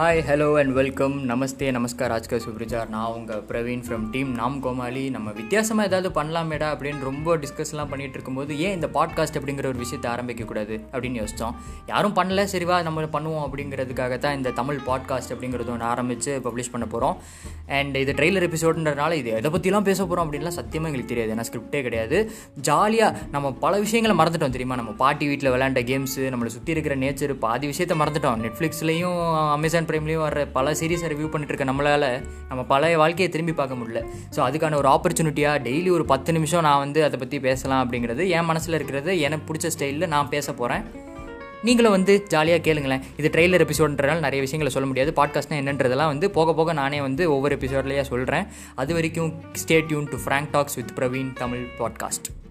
Hi hello and welcome namaste namaskar Rajgir சுப்ரிஜார் நான் உங்கள் பிரவீன் ஃப்ரம் டீம் நாம் கோமாளி. நம்ம வித்தியாசமாக ஏதாவது பண்ணலாமேடா அப்படின்னு ரொம்ப டிஸ்கஸ்லாம் பண்ணிகிட்டு இருக்கும்போது ஏன் இந்த பாட்காஸ்ட் அப்படிங்கிற ஒரு விஷயத்தை ஆரம்பிக்கக்கூடாது அப்படின்னு யோசித்தோம் யாரும் பண்ணல சரிவா நம்ம பண்ணுவோம் அப்படிங்கிறதுக்காக தான் இந்த தமிழ் பாட்காஸ்ட் அப்படிங்கிறது ஒன்று ஆரம்பித்து பப்ளிஷ் பண்ண போகிறோம் அண்ட் இது ட்ரெய்லர் எபிசோடுன்றனால இது எதை பற்றிலாம் பேச போகிறோம் அப்படின்லாம் சத்தியமாக எங்களுக்கு தெரியாது. ஏன்னா ஸ்கிரிப்டே கிடையாது. ஜாலியாக நம்ம பல விஷயங்களை மறந்துட்டோம் தெரியுமா? நம்ம பாட்டி வீட்டில் விளையாண்ட கேம்ஸு நம்மளை சுற்றி இருக்கிற நேச்சர் பாதி விஷயத்தை மறந்துட்டோம். நெட்ஃப்ளிக்ஸ்லேயும் அமேசான் ப்ரைம்லேயும் வர பல சீரீஸை ரிவ்யூ பண்ணிட்டு இருக்க நம்மளால் நம்ம பழைய வாழ்க்கையை திரும்பி பார்க்க முடியல. ஸோ அதுக்கான ஒரு ஆப்பர்ச்சுனிட்டியாக டெய்லி ஒரு பத்து நிமிஷம் நான் வந்து அதை பற்றி பேசலாம் அப்படிங்கிறது என் மனசில் இருக்கிறது எனக்கு பிடிச்ச ஸ்டைலில் நான் பேச போகிறேன் நீங்களும் வந்து ஜாலியாக கேளுங்களேன். இது ட்ரெய்லர் எபிசோடுன்றனால நிறைய விஷயங்களை சொல்ல முடியாது. பாட்காஸ்ட்னா என்னன்றதெல்லாம் வந்து போக போக நானே வந்து ஒவ்வொரு எபிசோட்லேயே சொல்கிறேன் அது வரைக்கும் stay tuned to Frank Talks with Praveen Tamil podcast